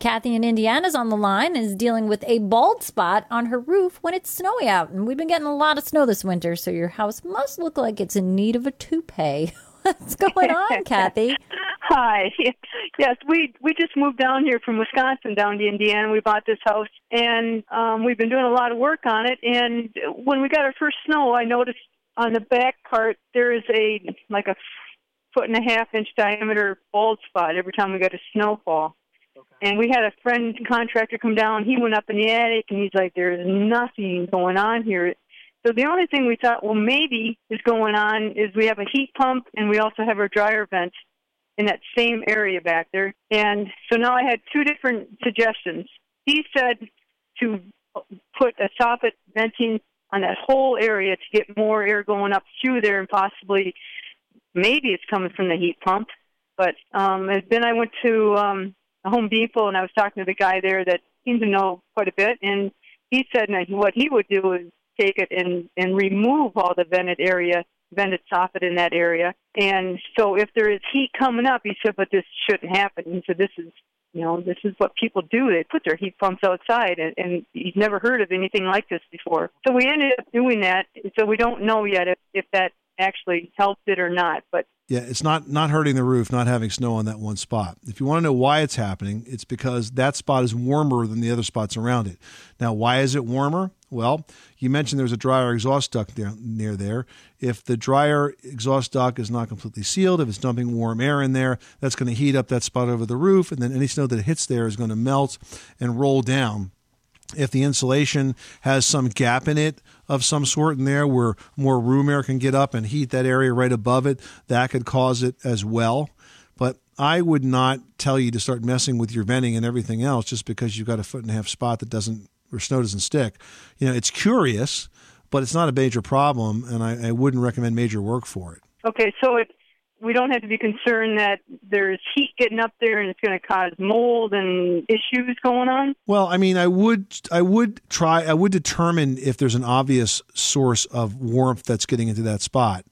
Kathy in Indiana's on the line is dealing with a bald spot on her roof when it's snowy out. And we've been getting a lot of snow this winter, so your house must look like it's in need of a toupee. What's going on, Kathy? Hi. Yes, we we just moved down here from Wisconsin down to Indiana. We bought this house, and um, we've been doing a lot of work on it. And when we got our first snow, I noticed on the back part there is a like a foot and a half inch diameter bald spot every time we got a snowfall. And we had a friend contractor come down. He went up in the attic, and he's like, "There's nothing going on here." So the only thing we thought, well, maybe is going on is we have a heat pump, and we also have our dryer vent in that same area back there. And so now I had two different suggestions. He said to put a soffit venting on that whole area to get more air going up through there, and possibly maybe it's coming from the heat pump. But um, and then I went to um, Home Depot, and I was talking to the guy there that seemed to know quite a bit, and he said that what he would do is take it and and remove all the vented area, vented soffit in that area. And so if there is heat coming up, he said, but this shouldn't happen. He said, this is you know, this is what people do. They put their heat pumps outside, and, and he's never heard of anything like this before. So we ended up doing that. So we don't know yet if, if that actually helped it or not. But yeah, it's not not hurting the roof, not having snow on that one spot. If you want to know why it's happening, it's because that spot is warmer than the other spots around it. Now, why is it warmer? Well, you mentioned there's a dryer exhaust duct there, near there. If the dryer exhaust duct is not completely sealed, if it's dumping warm air in there, that's going to heat up that spot over the roof, and then any snow that hits there is going to melt and roll down. If the insulation has some gap in it, of some sort in there where more room air can get up and heat that area right above it. That could cause it as well. But I would not tell you to start messing with your venting and everything else just because you've got a foot and a half spot that doesn't or snow doesn't stick. You know, it's curious, but it's not a major problem, and I, I wouldn't recommend major work for it. Okay, so it we don't have to be concerned that there's heat getting up there and it's going to cause mold and issues going on. Well, I mean, I would I would try I would determine if there's an obvious source of warmth that's getting into that spot.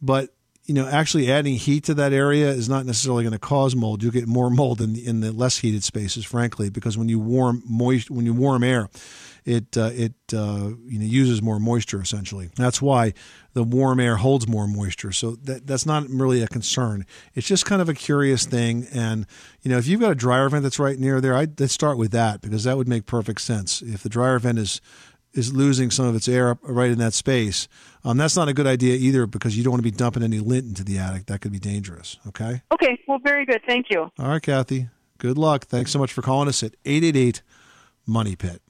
But you know, actually adding heat to that area is not necessarily going to cause mold. You'll get more mold in the, in the less heated spaces, frankly, because when you warm moist when you warm air, it uh, it uh, you know uses more moisture essentially. That's why the warm air holds more moisture. So that that's not really a concern. It's just kind of a curious thing. And you know, if you've got a dryer vent that's right near there, I'd, I'd start with that because that would make perfect sense. If the dryer vent is is losing some of its air right in that space. Um, that's not a good idea either because you don't want to be dumping any lint into the attic. That could be dangerous. Okay. Okay. Well, very good. Thank you. All right, Kathy. Good luck. Thanks so much for calling us at 888 Money Pit.